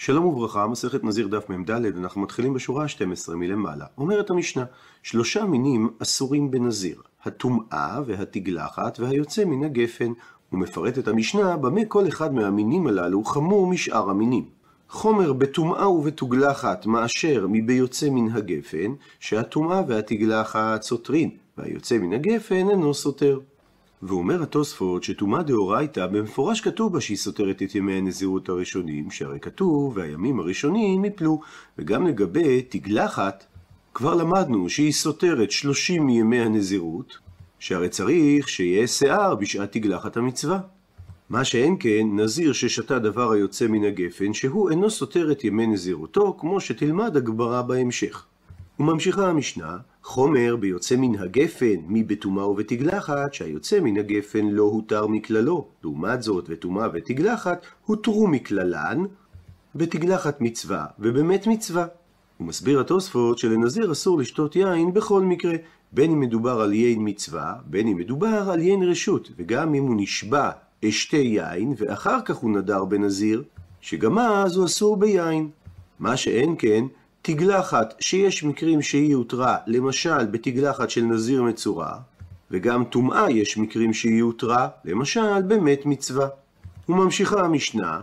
שלום וברכה, מסכת נזיר דף מ"ד, אנחנו מתחילים בשורה ה-12 מלמעלה. אומרת המשנה, שלושה מינים אסורים בנזיר, הטומאה והתגלחת והיוצא מן הגפן. ומפרטת המשנה במה כל אחד מהמינים הללו חמור משאר המינים. חומר בטומאה ובתוגלחת מאשר מביוצא מן הגפן, שהטומאה והתגלחת סותרין, והיוצא מן הגפן אינו סותר. ואומר התוספות שטומאה דאורייתא במפורש כתוב בה שהיא סותרת את ימי הנזירות הראשונים, שהרי כתוב והימים הראשונים יפלו, וגם לגבי תגלחת, כבר למדנו שהיא סותרת שלושים מימי הנזירות, שהרי צריך שיהיה שיער בשעת תגלחת המצווה. מה שאין כן, נזיר ששתה דבר היוצא מן הגפן, שהוא אינו סותר את ימי נזירותו, כמו שתלמד הגברה בהמשך. וממשיכה המשנה, חומר ביוצא מן הגפן, מבטומאה ובתגלחת, שהיוצא מן הגפן לא הותר מכללו. לעומת זאת, וטומאה ותגלחת הותרו מכללן, בתגלחת מצווה ובמת מצווה. הוא מסביר התוספות שלנזיר אסור לשתות יין בכל מקרה, בין אם מדובר על יין מצווה, בין אם מדובר על יין רשות, וגם אם הוא נשבע אשתה יין, ואחר כך הוא נדר בנזיר, שגם אז הוא אסור ביין. מה שאין כן, תגלחת שיש מקרים שהיא הותרה, למשל בתגלחת של נזיר מצורע, וגם טומאה יש מקרים שהיא הותרה, למשל במת מצווה. וממשיכה המשנה,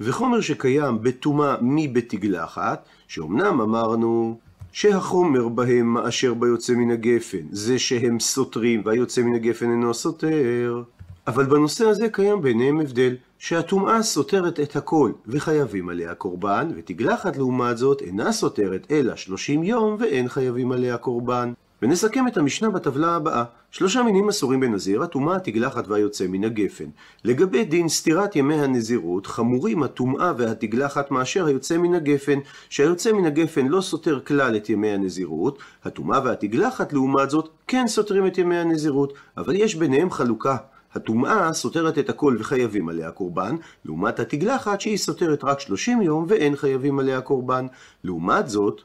וחומר שקיים בטומאה מבתגלחת, שאומנם אמרנו שהחומר בהם מאשר ביוצא מן הגפן, זה שהם סותרים והיוצא מן הגפן אינו סותר. אבל בנושא הזה קיים ביניהם הבדל, שהטומאה סותרת את הכל וחייבים עליה קורבן, ותגלחת לעומת זאת אינה סותרת אלא שלושים יום ואין חייבים עליה קורבן. ונסכם את המשנה בטבלה הבאה. שלושה מינים אסורים בנזיר, הטומאה, התגלחת והיוצא מן הגפן. לגבי דין סתירת ימי הנזירות, חמורים הטומאה והתגלחת מאשר היוצא מן הגפן, שהיוצא מן הגפן לא סותר כלל את ימי הנזירות, הטומאה והתגלחת לעומת זאת כן סותרים את ימי הנזירות, אבל יש ביניהם חלוקה. הטומאה סותרת את הכל וחייבים עליה קורבן, לעומת התגלחת שהיא סותרת רק 30 יום ואין חייבים עליה קורבן. לעומת זאת,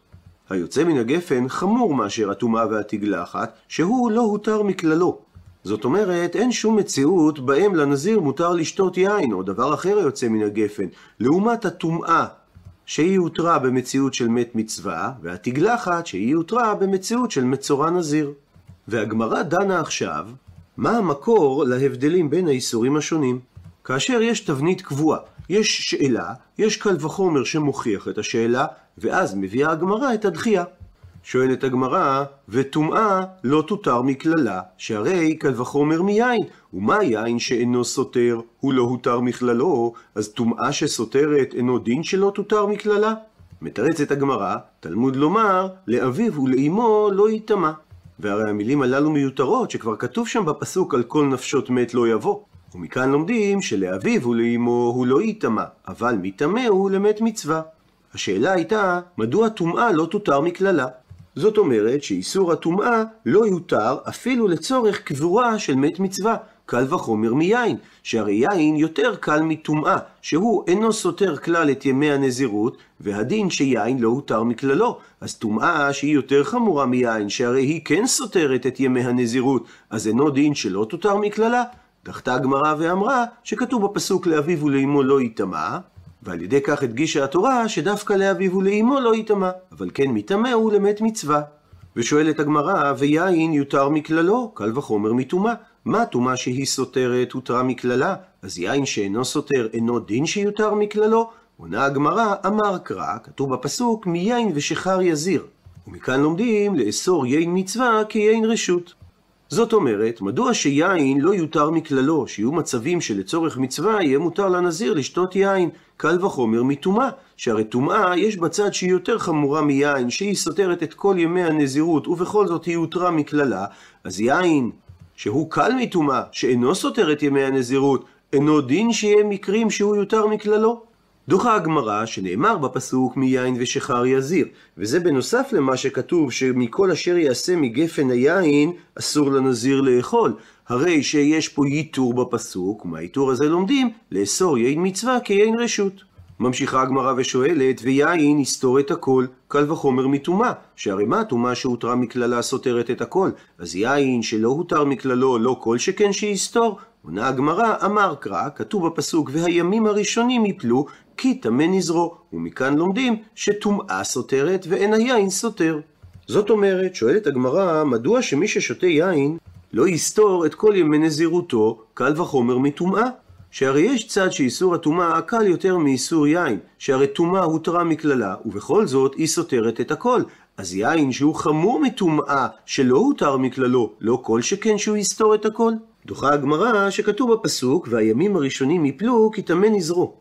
היוצא מן הגפן חמור מאשר הטומאה והתגלחת, שהוא לא הותר מכללו. זאת אומרת, אין שום מציאות בהם לנזיר מותר לשתות יין, או דבר אחר היוצא מן הגפן. לעומת הטומאה, שהיא הותרה במציאות של מת מצווה, והתגלחת, שהיא הותרה במציאות של מצורע נזיר. והגמרא דנה עכשיו, מה המקור להבדלים בין האיסורים השונים. כאשר יש תבנית קבועה, יש שאלה, יש קל וחומר שמוכיח את השאלה, ואז מביאה הגמרא את הדחייה. שואלת הגמרא, וטומאה לא תותר מקללה, שהרי קל וחומר מיין, ומה יין שאינו סותר, הוא לא הותר מכללו, אז טומאה שסותרת אינו דין שלא תותר מקללה? מתרצת הגמרא, תלמוד לומר, לאביו ולאמו לא ייטמע. והרי המילים הללו מיותרות, שכבר כתוב שם בפסוק על כל נפשות מת לא יבוא. ומכאן לומדים שלאביו ולאמו הוא לא ייטמע, אבל מטמא הוא למת מצווה. השאלה הייתה, מדוע טומאה לא תותר מקללה? זאת אומרת שאיסור הטומאה לא יותר אפילו לצורך קבורה של מת מצווה, קל וחומר מיין, שהרי יין יותר קל מטומאה, שהוא אינו סותר כלל את ימי הנזירות, והדין שיין לא הותר מכללו. אז טומאה שהיא יותר חמורה מיין, שהרי היא כן סותרת את ימי הנזירות, אז אינו דין שלא תותר מכללה. דחתה הגמרא ואמרה שכתוב בפסוק לאביו ולאמו לא ייטמע, ועל ידי כך הדגישה התורה שדווקא לאביו ולאמו לא ייטמע, אבל כן מטמא הוא למת מצווה. ושואלת הגמרא, ויין יותר מכללו, קל וחומר מטומאה. מה טומאה שהיא סותרת הותרה מכללה? אז יין שאינו סותר אינו דין שיותר מכללו? עונה הגמרא, אמר קרא, כתוב בפסוק, מיין ושחר יזיר. ומכאן לומדים לאסור יין מצווה כיין רשות. זאת אומרת, מדוע שיין לא יותר מכללו, שיהיו מצבים שלצורך מצווה יהיה מותר לנזיר לשתות יין, קל וחומר מטומאה, שהרי טומאה יש בצד שהיא יותר חמורה מיין, שהיא סותרת את כל ימי הנזירות, ובכל זאת היא הותרה מכללה, אז יין שהוא קל מטומאה, שאינו סותר את ימי הנזירות, אינו דין שיהיה מקרים שהוא יותר מכללו. דוחה הגמרא שנאמר בפסוק מיין ושחר יזיר, וזה בנוסף למה שכתוב שמכל אשר יעשה מגפן היין אסור לנזיר לאכול. הרי שיש פה ייתור בפסוק, ומהייתור הזה לומדים לאסור יין מצווה כיין רשות. ממשיכה הגמרא ושואלת, ויין יסתור את הכל, קל וחומר מטומאה, שהרי מה הטומאה שהותרה מכללה סותרת את הכל? אז יין שלא הותר מכללו, לא כל שכן שיסתור, עונה הגמרא, אמר קרא, כתוב בפסוק, והימים הראשונים יפלו, כי טמא נזרו. ומכאן לומדים שטומאה סותרת ואין היין סותר. זאת אומרת, שואלת הגמרא, מדוע שמי ששותה יין לא יסתור את כל ימי נזירותו, קל וחומר מטומאה? שהרי יש צד שאיסור הטומאה קל יותר מאיסור יין, שהרי טומאה הותרה מקללה, ובכל זאת היא סותרת את הכל. אז יין שהוא חמור מטומאה, שלא הותר מכללו, לא כל שכן שהוא יסתור את הכל. דוחה הגמרא שכתוב בפסוק, והימים הראשונים יפלו כי טמא נזרו.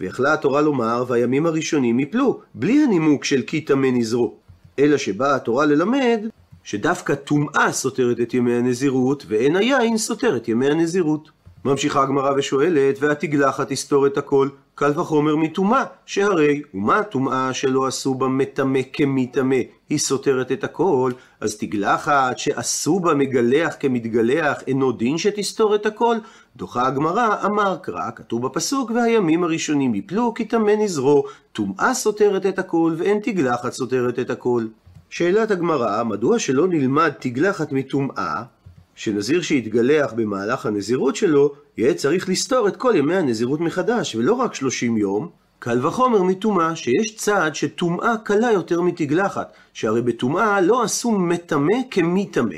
ויכלה התורה לומר, והימים הראשונים יפלו, בלי הנימוק של כי טמא נזרו. אלא שבאה התורה ללמד שדווקא טומאה סותרת את ימי הנזירות, ואין היין סותר את ימי הנזירות. ממשיכה הגמרא ושואלת, והתגלחת תסתור את הכל, קל וחומר מטומאה, שהרי, ומה טומאה שלא עשו בה מטמא כמטמא, היא סותרת את הכל, אז תגלחת שעשו בה מגלח כמתגלח, אינו דין שתסתור את הכל? דוחה הגמרא, אמר קרא, כתוב בפסוק, והימים הראשונים יפלו, כי טמא נזרו, טומאה סותרת את הכל, ואין תגלחת סותרת את הכל. שאלת הגמרא, מדוע שלא נלמד תגלחת מטומאה, שנזיר שיתגלח במהלך הנזירות שלו, יהיה צריך לסתור את כל ימי הנזירות מחדש, ולא רק 30 יום, קל וחומר מטומאה, שיש צעד שטומאה קלה יותר מתגלחת, שהרי בטומאה לא עשו מטמא כמטמא.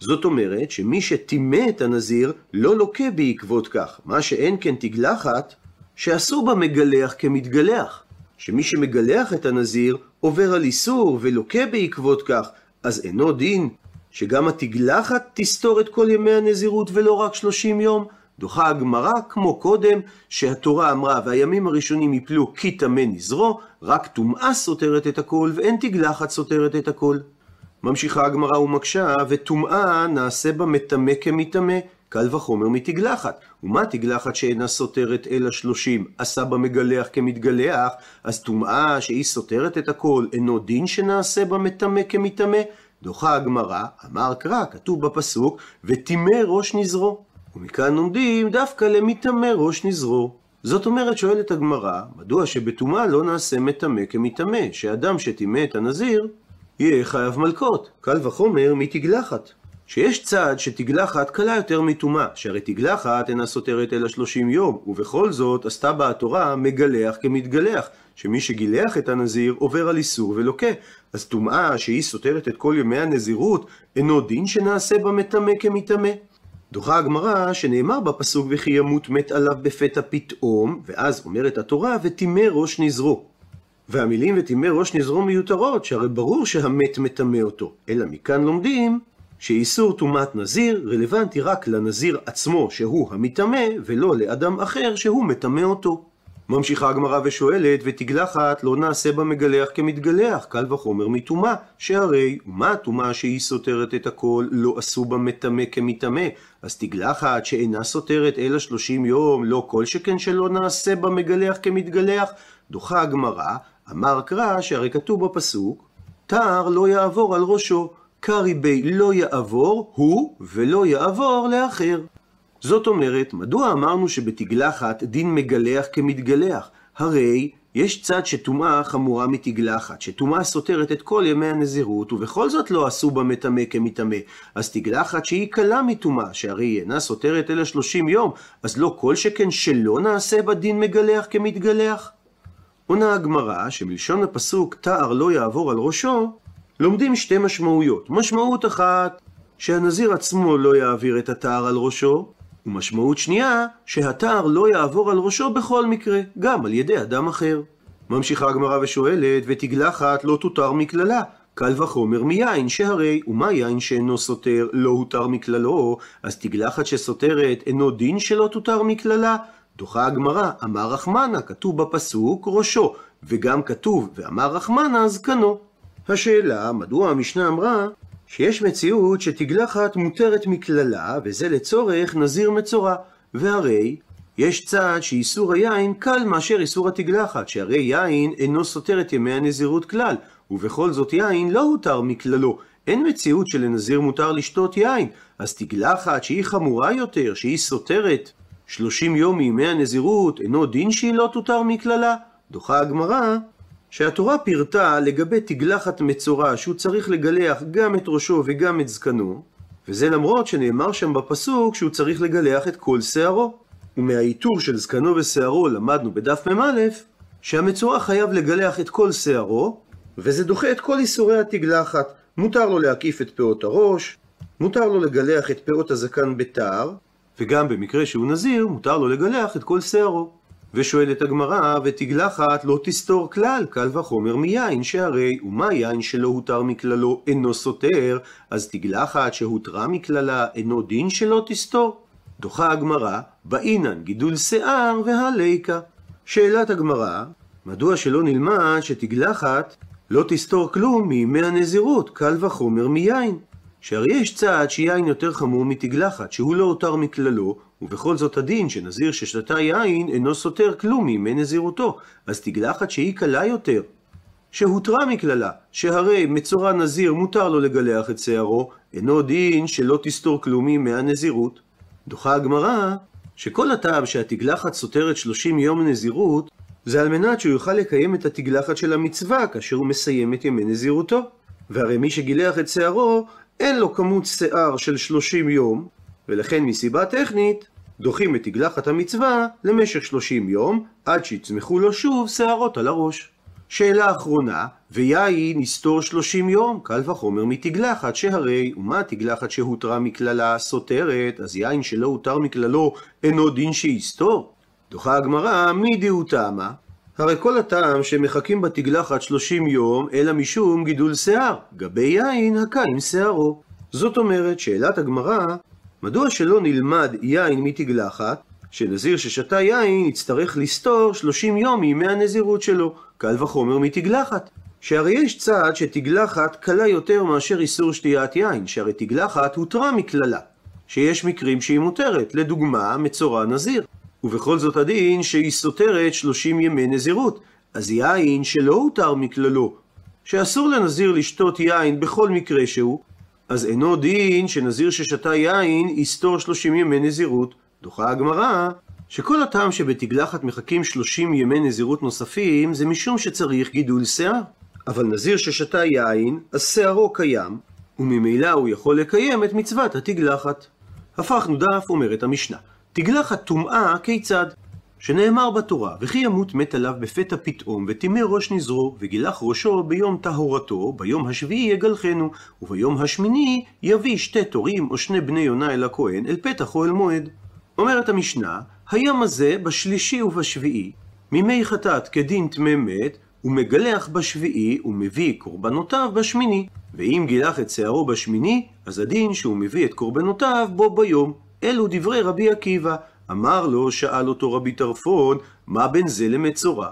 זאת אומרת שמי שטימא את הנזיר לא לוקה בעקבות כך, מה שאין כן תגלחת, שעשו בה מגלח כמתגלח. שמי שמגלח את הנזיר עובר על איסור ולוקה בעקבות כך, אז אינו דין שגם התגלחת תסתור את כל ימי הנזירות ולא רק שלושים יום? דוחה הגמרא, כמו קודם, שהתורה אמרה, והימים הראשונים יפלו כי טמא נזרו, רק טומאה סותרת את הכל, ואין תגלחת סותרת את הכל. ממשיכה הגמרא ומקשה, וטומאה נעשה בה מטמא כמטמא, קל וחומר מתגלחת. ומה תגלחת שאינה סותרת אלא שלושים, עשה בה מגלח כמתגלח, אז טומאה שהיא סותרת את הכל, אינו דין שנעשה בה מטמא כמטמא? דוחה הגמרא, אמר קרא, כתוב בפסוק, וטימא ראש נזרו. ומכאן לומדים דווקא למטמא ראש נזרו. זאת אומרת, שואלת הגמרא, מדוע שבטומאה לא נעשה מטמא כמטמא, שאדם שטימא את הנזיר, יהיה חייב מלקות, קל וחומר מתגלחת. שיש צד שתגלחת קלה יותר מטומאה, שהרי תגלחת אינה סותרת אלא שלושים יום, ובכל זאת עשתה בה התורה מגלח כמתגלח, שמי שגילח את הנזיר עובר על איסור ולוקה. אז טומאה שהיא סותרת את כל ימי הנזירות, אינו דין שנעשה בה מטמא כמטמא. דוחה הגמרא שנאמר בפסוק וכי ימות מת עליו בפתע פתאום, ואז אומרת התורה וטימא ראש נזרו. והמילים וטימא ראש נזרו מיותרות, שהרי ברור שהמת מטמא אותו. אלא מכאן לומדים שאיסור טומאת נזיר רלוונטי רק לנזיר עצמו שהוא המטמא, ולא לאדם אחר שהוא מטמא אותו. ממשיכה הגמרא ושואלת, ותגלחת לא נעשה בה מגלח כמתגלח, קל וחומר מטומאה, שהרי ומה הטומאה שהיא סותרת את הכל, לא עשו בה מטמא כמטמא, אז תגלחת שאינה סותרת אלא שלושים יום, לא כל שכן שלא נעשה בה מגלח כמתגלח, דוחה הגמרא, אמר קרא שהרי כתוב בפסוק, תער לא יעבור על ראשו, קרי בי לא יעבור הוא ולא יעבור לאחר. זאת אומרת, מדוע אמרנו שבתגלחת דין מגלח כמתגלח? הרי יש צד שטומאה חמורה מתגלחת, שטומאה סותרת את כל ימי הנזירות, ובכל זאת לא עשו בה מטמא כמטמא. אז תגלחת שהיא קלה מטומאה, שהרי היא אינה סותרת אלא שלושים יום, אז לא כל שכן שלא נעשה בה דין מגלח כמתגלח? עונה הגמרא שמלשון הפסוק תער לא יעבור על ראשו, לומדים שתי משמעויות. משמעות אחת, שהנזיר עצמו לא יעביר את התער על ראשו, ומשמעות שנייה, שהתער לא יעבור על ראשו בכל מקרה, גם על ידי אדם אחר. ממשיכה הגמרא ושואלת, ותגלחת לא תותר מקללה, קל וחומר מיין, שהרי, ומה יין שאינו סותר לא הותר מקללו, אז תגלחת שסותרת אינו דין שלא תותר מקללה? דוחה הגמרא, אמר רחמנה, כתוב בפסוק ראשו, וגם כתוב, ואמר רחמנה זקנו. השאלה, מדוע המשנה אמרה שיש מציאות שתגלחת מותרת מקללה, וזה לצורך נזיר מצורע. והרי יש צד שאיסור היין קל מאשר איסור התגלחת, שהרי יין אינו סותר את ימי הנזירות כלל, ובכל זאת יין לא הותר מכללו. אין מציאות שלנזיר מותר לשתות יין, אז תגלחת שהיא חמורה יותר, שהיא סותרת שלושים יום מימי הנזירות, אינו דין שהיא לא תותר מכללה? דוחה הגמרא שהתורה פירטה לגבי תגלחת מצורע שהוא צריך לגלח גם את ראשו וגם את זקנו, וזה למרות שנאמר שם בפסוק שהוא צריך לגלח את כל שערו. ומהאיתור של זקנו ושערו למדנו בדף מ"א, שהמצורע חייב לגלח את כל שערו, וזה דוחה את כל איסורי התגלחת. מותר לו להקיף את פאות הראש, מותר לו לגלח את פאות הזקן בתער, וגם במקרה שהוא נזיר, מותר לו לגלח את כל שערו. ושואלת הגמרא, ותגלחת לא תסתור כלל, קל וחומר מיין, שהרי ומה יין שלא הותר מכללו אינו סותר, אז תגלחת שהותרה מכללה אינו דין שלא תסתור. דוחה הגמרא, באינן גידול שיער והליקה. שאלת הגמרא, מדוע שלא נלמד שתגלחת לא תסתור כלום מימי הנזירות, קל וחומר מיין? שהרי יש צעד שיין יותר חמור מתגלחת, שהוא לא הותר מכללו, ובכל זאת הדין שנזיר ששתה יין אינו סותר כלום מימי נזירותו, אז תגלחת שהיא קלה יותר. שהותרה מכללה, שהרי מצורע נזיר מותר לו לגלח את שערו, אינו דין שלא תסתור כלום מימי הנזירות. דוחה הגמרא שכל הטעם שהתגלחת סותרת 30 יום נזירות, זה על מנת שהוא יוכל לקיים את התגלחת של המצווה כאשר הוא מסיים את ימי נזירותו. והרי מי שגילח את שערו, אין לו כמות שיער של 30 יום, ולכן מסיבה טכנית, דוחים את תגלחת המצווה למשך 30 יום, עד שיצמחו לו שוב שערות על הראש. שאלה אחרונה, ויין יסתור 30 יום, קל וחומר מתגלחת, שהרי ומה תגלחת שהותרה מכללה סותרת, אז יין שלא הותר מכללו אינו דין שיסתור? דוחה הגמרא, מי דהו טעמה? הרי כל הטעם שמחכים בתגלחת 30 יום, אלא משום גידול שיער, גבי יין הקה עם שערו. זאת אומרת, שאלת הגמרא, מדוע שלא נלמד יין מתגלחת, שנזיר ששתה יין יצטרך לסתור 30 יום מימי הנזירות שלו, קל וחומר מתגלחת. שהרי יש צעד שתגלחת קלה יותר מאשר איסור שתיית יין, שהרי תגלחת הותרה מכללה, שיש מקרים שהיא מותרת, לדוגמה מצורע נזיר. ובכל זאת הדין שהיא סותרת 30 ימי נזירות, אז יין שלא הותר מכללו, שאסור לנזיר לשתות יין בכל מקרה שהוא, אז אינו דין שנזיר ששתה יין יסתור 30 ימי נזירות. דוחה הגמרא שכל הטעם שבתגלחת מחכים 30 ימי נזירות נוספים זה משום שצריך גידול שיער. אבל נזיר ששתה יין, אז שערו קיים, וממילא הוא יכול לקיים את מצוות התגלחת. הפכנו דף, אומרת המשנה. תגלחת טומאה כיצד? שנאמר בתורה, וכי ימות מת עליו בפתע פתאום, וטימא ראש נזרו, וגילח ראשו ביום טהורתו, ביום השביעי יגלחנו, וביום השמיני יביא שתי תורים או שני בני יונה אל הכהן, אל פתח אוהל מועד. אומרת המשנה, היום הזה בשלישי ובשביעי, מימי חטאת כדין טמא מת, הוא מגלח בשביעי ומביא קורבנותיו בשמיני. ואם גילח את שערו בשמיני, אז הדין שהוא מביא את קורבנותיו בו ביום. אלו דברי רבי עקיבא. אמר לו, שאל אותו רבי טרפון, מה בין זה למצורע?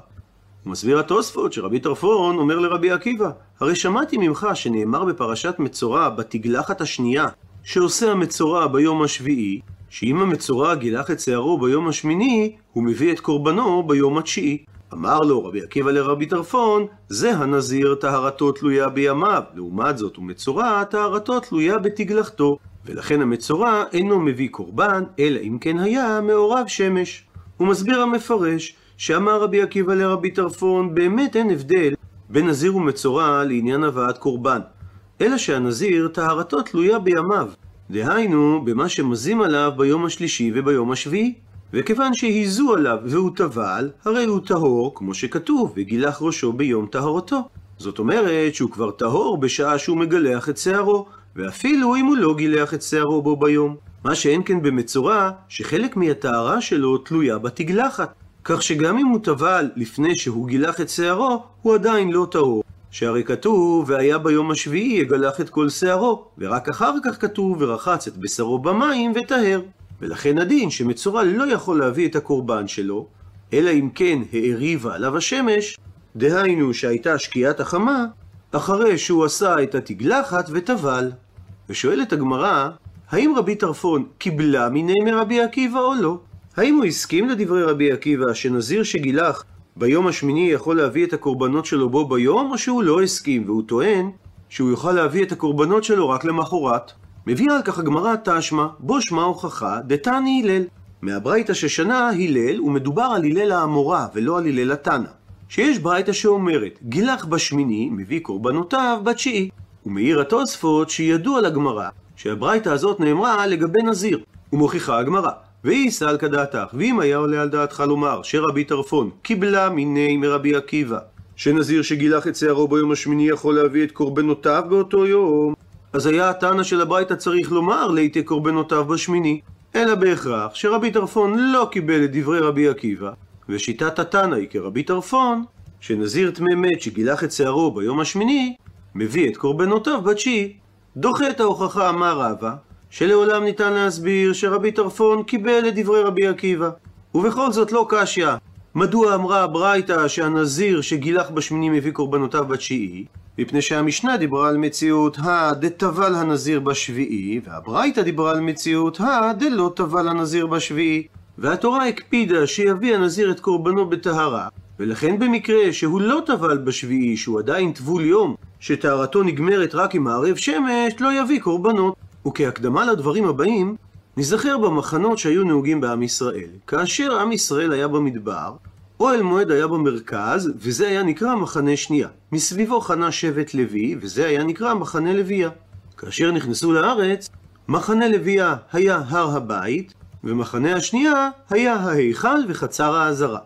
הוא מסביר התוספות שרבי טרפון אומר לרבי עקיבא, הרי שמעתי ממך שנאמר בפרשת מצורע בתגלחת השנייה, שעושה המצורע ביום השביעי, שאם המצורע גילח את שערו ביום השמיני, הוא מביא את קורבנו ביום התשיעי. אמר לו רבי עקיבא לרבי טרפון, זה הנזיר טהרתו תלויה בימיו, לעומת זאת הוא מצורע טהרתו תלויה בתגלחתו. ולכן המצורע אינו מביא קורבן, אלא אם כן היה מעורב שמש. הוא מסביר המפרש, שאמר רבי עקיבא לרבי טרפון, באמת אין הבדל בין נזיר ומצורע לעניין הבאת קורבן, אלא שהנזיר טהרתו תלויה בימיו, דהיינו במה שמזים עליו ביום השלישי וביום השביעי. וכיוון שהיזו עליו והוא טבל, הרי הוא טהור, כמו שכתוב, וגילח ראשו ביום טהרתו. זאת אומרת שהוא כבר טהור בשעה שהוא מגלח את שערו, ואפילו אם הוא לא גילח את שערו בו ביום. מה שאין כן במצורע, שחלק מהטהרה שלו תלויה בתגלחת. כך שגם אם הוא טבל לפני שהוא גילח את שערו, הוא עדיין לא טהור. שהרי כתוב, והיה ביום השביעי יגלח את כל שערו, ורק אחר כך כתוב, ורחץ את בשרו במים וטהר. ולכן הדין שמצורע לא יכול להביא את הקורבן שלו, אלא אם כן העריבה עליו השמש, דהיינו שהייתה שקיעת החמה, אחרי שהוא עשה את התגלחת וטבל. ושואלת הגמרא, האם רבי טרפון קיבלה מיני מרבי עקיבא או לא? האם הוא הסכים לדברי רבי עקיבא שנזיר שגילח ביום השמיני יכול להביא את הקורבנות שלו בו ביום, או שהוא לא הסכים, והוא טוען שהוא יוכל להביא את הקורבנות שלו רק למחרת? מביאה על כך הגמרא תשמע, בו שמע הוכחה, דתני הלל. מהברייתא ששנה הלל, ומדובר על הלל האמורה, ולא על הלל התנא. שיש ברייתא שאומרת, גילח בשמיני, מביא קורבנותיו בתשיעי. ומעיר התוספות שידוע לגמרא, שהברייתא הזאת נאמרה לגבי נזיר. ומוכיחה הגמרא, ואי סל כדעתך, ואם היה עולה על דעתך לומר שרבי טרפון קיבלה מיני מרבי עקיבא, שנזיר שגילח את שערו ביום השמיני יכול להביא את קורבנותיו באותו יום, אז היה הטענה של הברייתא צריך לומר ליתי קורבנותיו בשמיני, אלא בהכרח שרבי טרפון לא קיבל את דברי רבי עקיבא, ושיטת התנא היא כרבי טרפון, שנזיר טמא מת שגילח את שערו ביום השמיני, מביא את קורבנותיו בתשיעי. דוחה את ההוכחה אמר רבא, שלעולם ניתן להסביר שרבי טרפון קיבל את דברי רבי עקיבא. ובכל זאת לא קשיא. מדוע אמרה הברייתא שהנזיר שגילח בשמיני מביא קורבנותיו בתשיעי? מפני שהמשנה דיברה על מציאות ה"דטבל הנזיר בשביעי", והברייתא דיברה על מציאות ה"דלא טבל הנזיר בשביעי". והתורה הקפידה שיביא הנזיר את קורבנו בטהרה, ולכן במקרה שהוא לא טבל בשביעי, שהוא עדיין טבול יום, שטהרתו נגמרת רק עם מערב שמש, לא יביא קורבנות. וכהקדמה לדברים הבאים, נזכר במחנות שהיו נהוגים בעם ישראל. כאשר עם ישראל היה במדבר, אוהל מועד היה במרכז, וזה היה נקרא מחנה שנייה. מסביבו חנה שבט לוי, וזה היה נקרא מחנה לוויה. כאשר נכנסו לארץ, מחנה לוויה היה הר הבית, ומחנה השנייה היה ההיכל וחצר העזרה.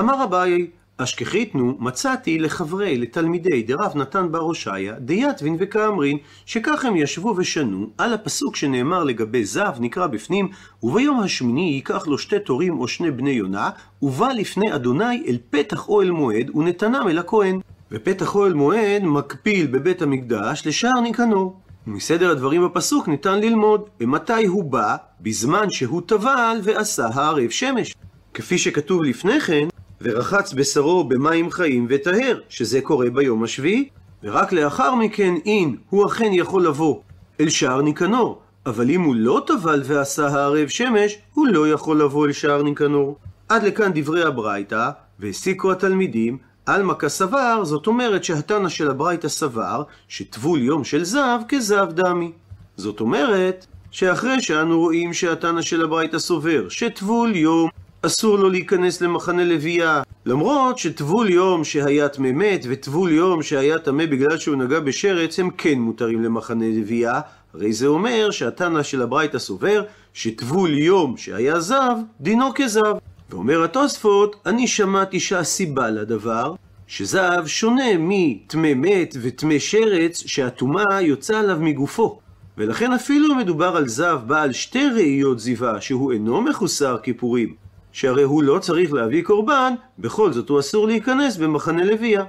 אמר אביי, אשכחיתנו מצאתי לחברי, לתלמידי דרב נתן בר הושעיה, דיתווין וכאמרין, שכך הם ישבו ושנו על הפסוק שנאמר לגבי זב, נקרא בפנים, וביום השמיני ייקח לו שתי תורים או שני בני יונה, ובא לפני אדוני אל פתח אוהל מועד, ונתנם אל הכהן. ופתח אוהל מועד מקפיל בבית המקדש לשער ניקנור. ומסדר הדברים בפסוק ניתן ללמוד, ומתי הוא בא? בזמן שהוא טבל ועשה הערב שמש. כפי שכתוב לפני כן, ורחץ בשרו במים חיים וטהר, שזה קורה ביום השביעי, ורק לאחר מכן אין, הוא אכן יכול לבוא אל שער ניקנור, אבל אם הוא לא טבל ועשה הערב שמש, הוא לא יכול לבוא אל שער ניקנור. עד לכאן דברי הברייתא, והסיקו התלמידים, עלמא כסבר, זאת אומרת שהתנא של הברייתא סבר, שטבול יום של זב כזב דמי. זאת אומרת, שאחרי שאנו רואים שהתנא של הברייתא סובר, שטבול יום אסור לו להיכנס למחנה לוויה. למרות שטבול יום שהיה טמא מת וטבול יום שהיה טמא בגלל שהוא נגע בשרץ הם כן מותרים למחנה לוויה, הרי זה אומר שהתנא של הברייתא סובר שטבול יום שהיה זב, דינו כזב. ואומר התוספות, אני שמעתי שהסיבה לדבר, שזב שונה מטמא מת וטמא שרץ שהטומאה יוצאה עליו מגופו. ולכן אפילו מדובר על זב בעל שתי ראיות זיווה, שהוא אינו מחוסר כיפורים, שהרי הוא לא צריך להביא קורבן, בכל זאת הוא אסור להיכנס במחנה לוויה.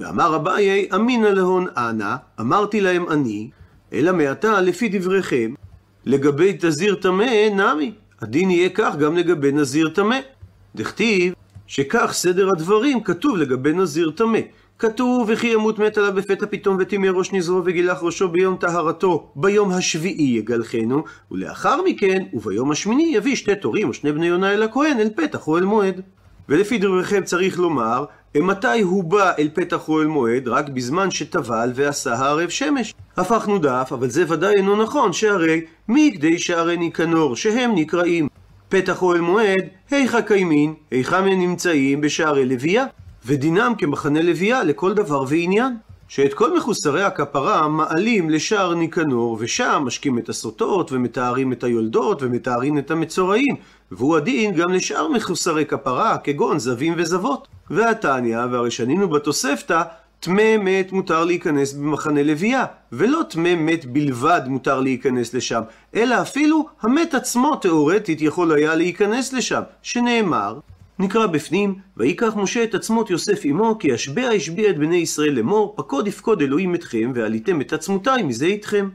ואמר אביי, אמינא להון אנא, אמרתי להם אני, אלא מעתה לפי דבריכם, לגבי תזיר טמא נמי, הדין יהיה כך גם לגבי נזיר טמא. דכתיב שכך סדר הדברים כתוב לגבי נזיר טמא. כתוב, וכי ימות מת עליו בפתע פתאום וטימא ראש נזרו וגילח ראשו ביום טהרתו, ביום השביעי יגלחנו, ולאחר מכן, וביום השמיני יביא שתי תורים או שני בני יונה אל הכהן אל פתח או אל מועד. ולפי דבריכם צריך לומר, מתי הוא בא אל פתח אוהל מועד? רק בזמן שטבל ועשה הערב שמש. הפכנו דף, אבל זה ודאי אינו נכון, שהרי מכדי שערי ניקנור, שהם נקראים פתח אוהל מועד, היכא קיימין, היכם הם נמצאים בשערי לוויה. ודינם כמחנה לוויה לכל דבר ועניין. שאת כל מחוסרי הכפרה מעלים לשער ניקנור, ושם משקים את הסוטות, ומתארים את היולדות, ומתארים את המצורעים, והוא הדין גם לשאר מחוסרי כפרה, כגון זבים וזבות. והתניא, והרי שנינו בתוספתא, טמא מת מותר להיכנס במחנה לוויה, ולא טמא מת בלבד מותר להיכנס לשם, אלא אפילו המת עצמו תאורטית יכול היה להיכנס לשם, שנאמר, נקרא בפנים, ויקח משה את עצמות יוסף עמו, כי השבע השביע את בני ישראל לאמור, פקוד יפקוד אלוהים אתכם, ועליתם את עצמותיי מזה איתכם.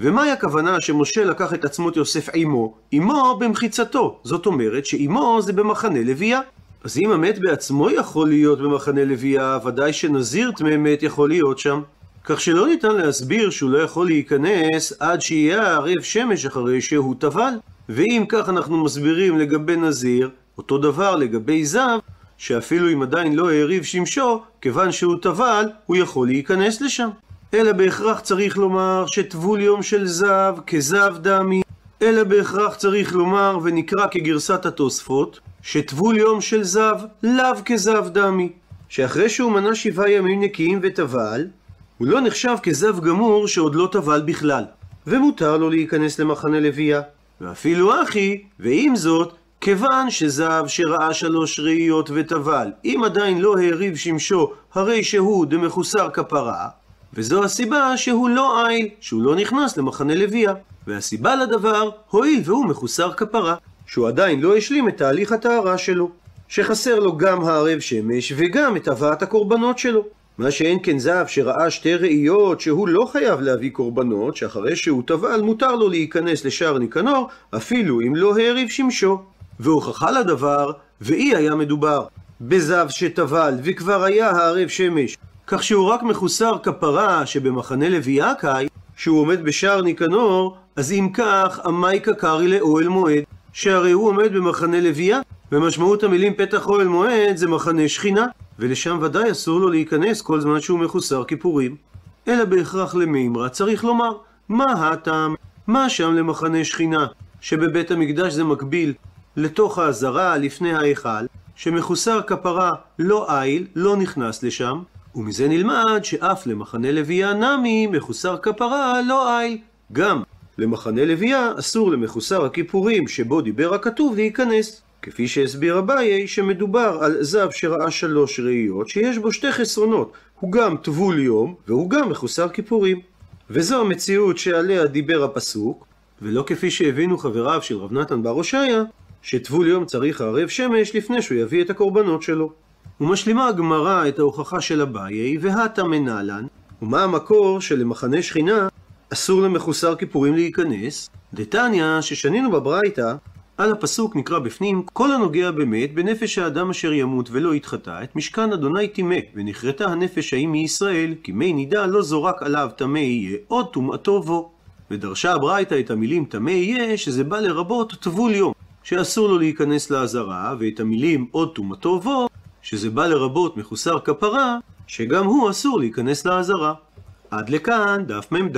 ומהי הכוונה שמשה לקח את עצמות יוסף עמו? עמו במחיצתו. זאת אומרת שעמו זה במחנה לוויה. אז אם המת בעצמו יכול להיות במחנה לוויה, ודאי שנזיר טמא מת יכול להיות שם. כך שלא ניתן להסביר שהוא לא יכול להיכנס עד שיהיה ערב שמש אחרי שהוא טבל. ואם כך אנחנו מסבירים לגבי נזיר, אותו דבר לגבי זב, שאפילו אם עדיין לא העריב שמשו, כיוון שהוא טבל, הוא יכול להיכנס לשם. אלא בהכרח צריך לומר שטבול יום של זב כזב דמי, אלא בהכרח צריך לומר, ונקרא כגרסת התוספות, שטבול יום של זב לאו כזב דמי, שאחרי שהוא מנה שבעה ימים נקיים וטבל, הוא לא נחשב כזב גמור שעוד לא טבל בכלל. ומותר לו להיכנס למחנה לוויה. ואפילו אחי, ועם זאת, כיוון שזב שראה שלוש ראיות וטבל, אם עדיין לא העריב שמשו, הרי שהוא דמחוסר כפרה, וזו הסיבה שהוא לא עיל, שהוא לא נכנס למחנה לוויה. והסיבה לדבר, הואיל והוא מחוסר כפרה, שהוא עדיין לא השלים את תהליך הטהרה שלו, שחסר לו גם הערב שמש וגם את הבאת הקורבנות שלו. מה שאין כן זב שראה שתי ראיות שהוא לא חייב להביא קורבנות, שאחרי שהוא טבל מותר לו להיכנס לשער ניקנור, אפילו אם לא העריב שמשו. והוכחה לדבר, ואי היה מדובר בזב שטבל וכבר היה הערב שמש, כך שהוא רק מחוסר כפרה שבמחנה לוויה קאי, שהוא עומד בשער ניקנור, אז אם כך, עמי קקרי לאוהל מועד, שהרי הוא עומד במחנה לוויה, ומשמעות המילים פתח אוהל מועד זה מחנה שכינה, ולשם ודאי אסור לו להיכנס כל זמן שהוא מחוסר כיפורים. אלא בהכרח למימרא צריך לומר, מה הטעם? מה שם למחנה שכינה, שבבית המקדש זה מקביל לתוך העזרה לפני ההיכל, שמחוסר כפרה לא איל, לא נכנס לשם, ומזה נלמד שאף למחנה לוויה נמי מחוסר כפרה לא איל. גם למחנה לוויה אסור למחוסר הכיפורים שבו דיבר הכתוב להיכנס. כפי שהסביר אביי שמדובר על זב שראה שלוש ראיות שיש בו שתי חסרונות, הוא גם טבול יום והוא גם מחוסר כיפורים. וזו המציאות שעליה דיבר הפסוק, ולא כפי שהבינו חבריו של רב נתן בר הושעיה, שטבול יום צריך ערב שמש לפני שהוא יביא את הקורבנות שלו. ומשלימה הגמרא את ההוכחה של אביי, והתה מנהלן, ומה המקור שלמחנה שכינה אסור למחוסר כיפורים להיכנס? דתניא, ששנינו בברייתא, על הפסוק נקרא בפנים, כל הנוגע במת בנפש האדם אשר ימות ולא יתחטא, את משכן אדוני טימא, ונכרתה הנפש ההיא מישראל, כי מי נידה לא זורק עליו טמא יהיה, עוד טומאתו בו. ודרשה הברייתא את המילים טמא יהיה, שזה בא לרבות טבול יום, שאסור לו להיכנס לעזרה, ואת המילים עוד טומאתו בו, שזה בא לרבות מחוסר כפרה, שגם הוא אסור להיכנס לעזרה. עד לכאן דף מ"ד.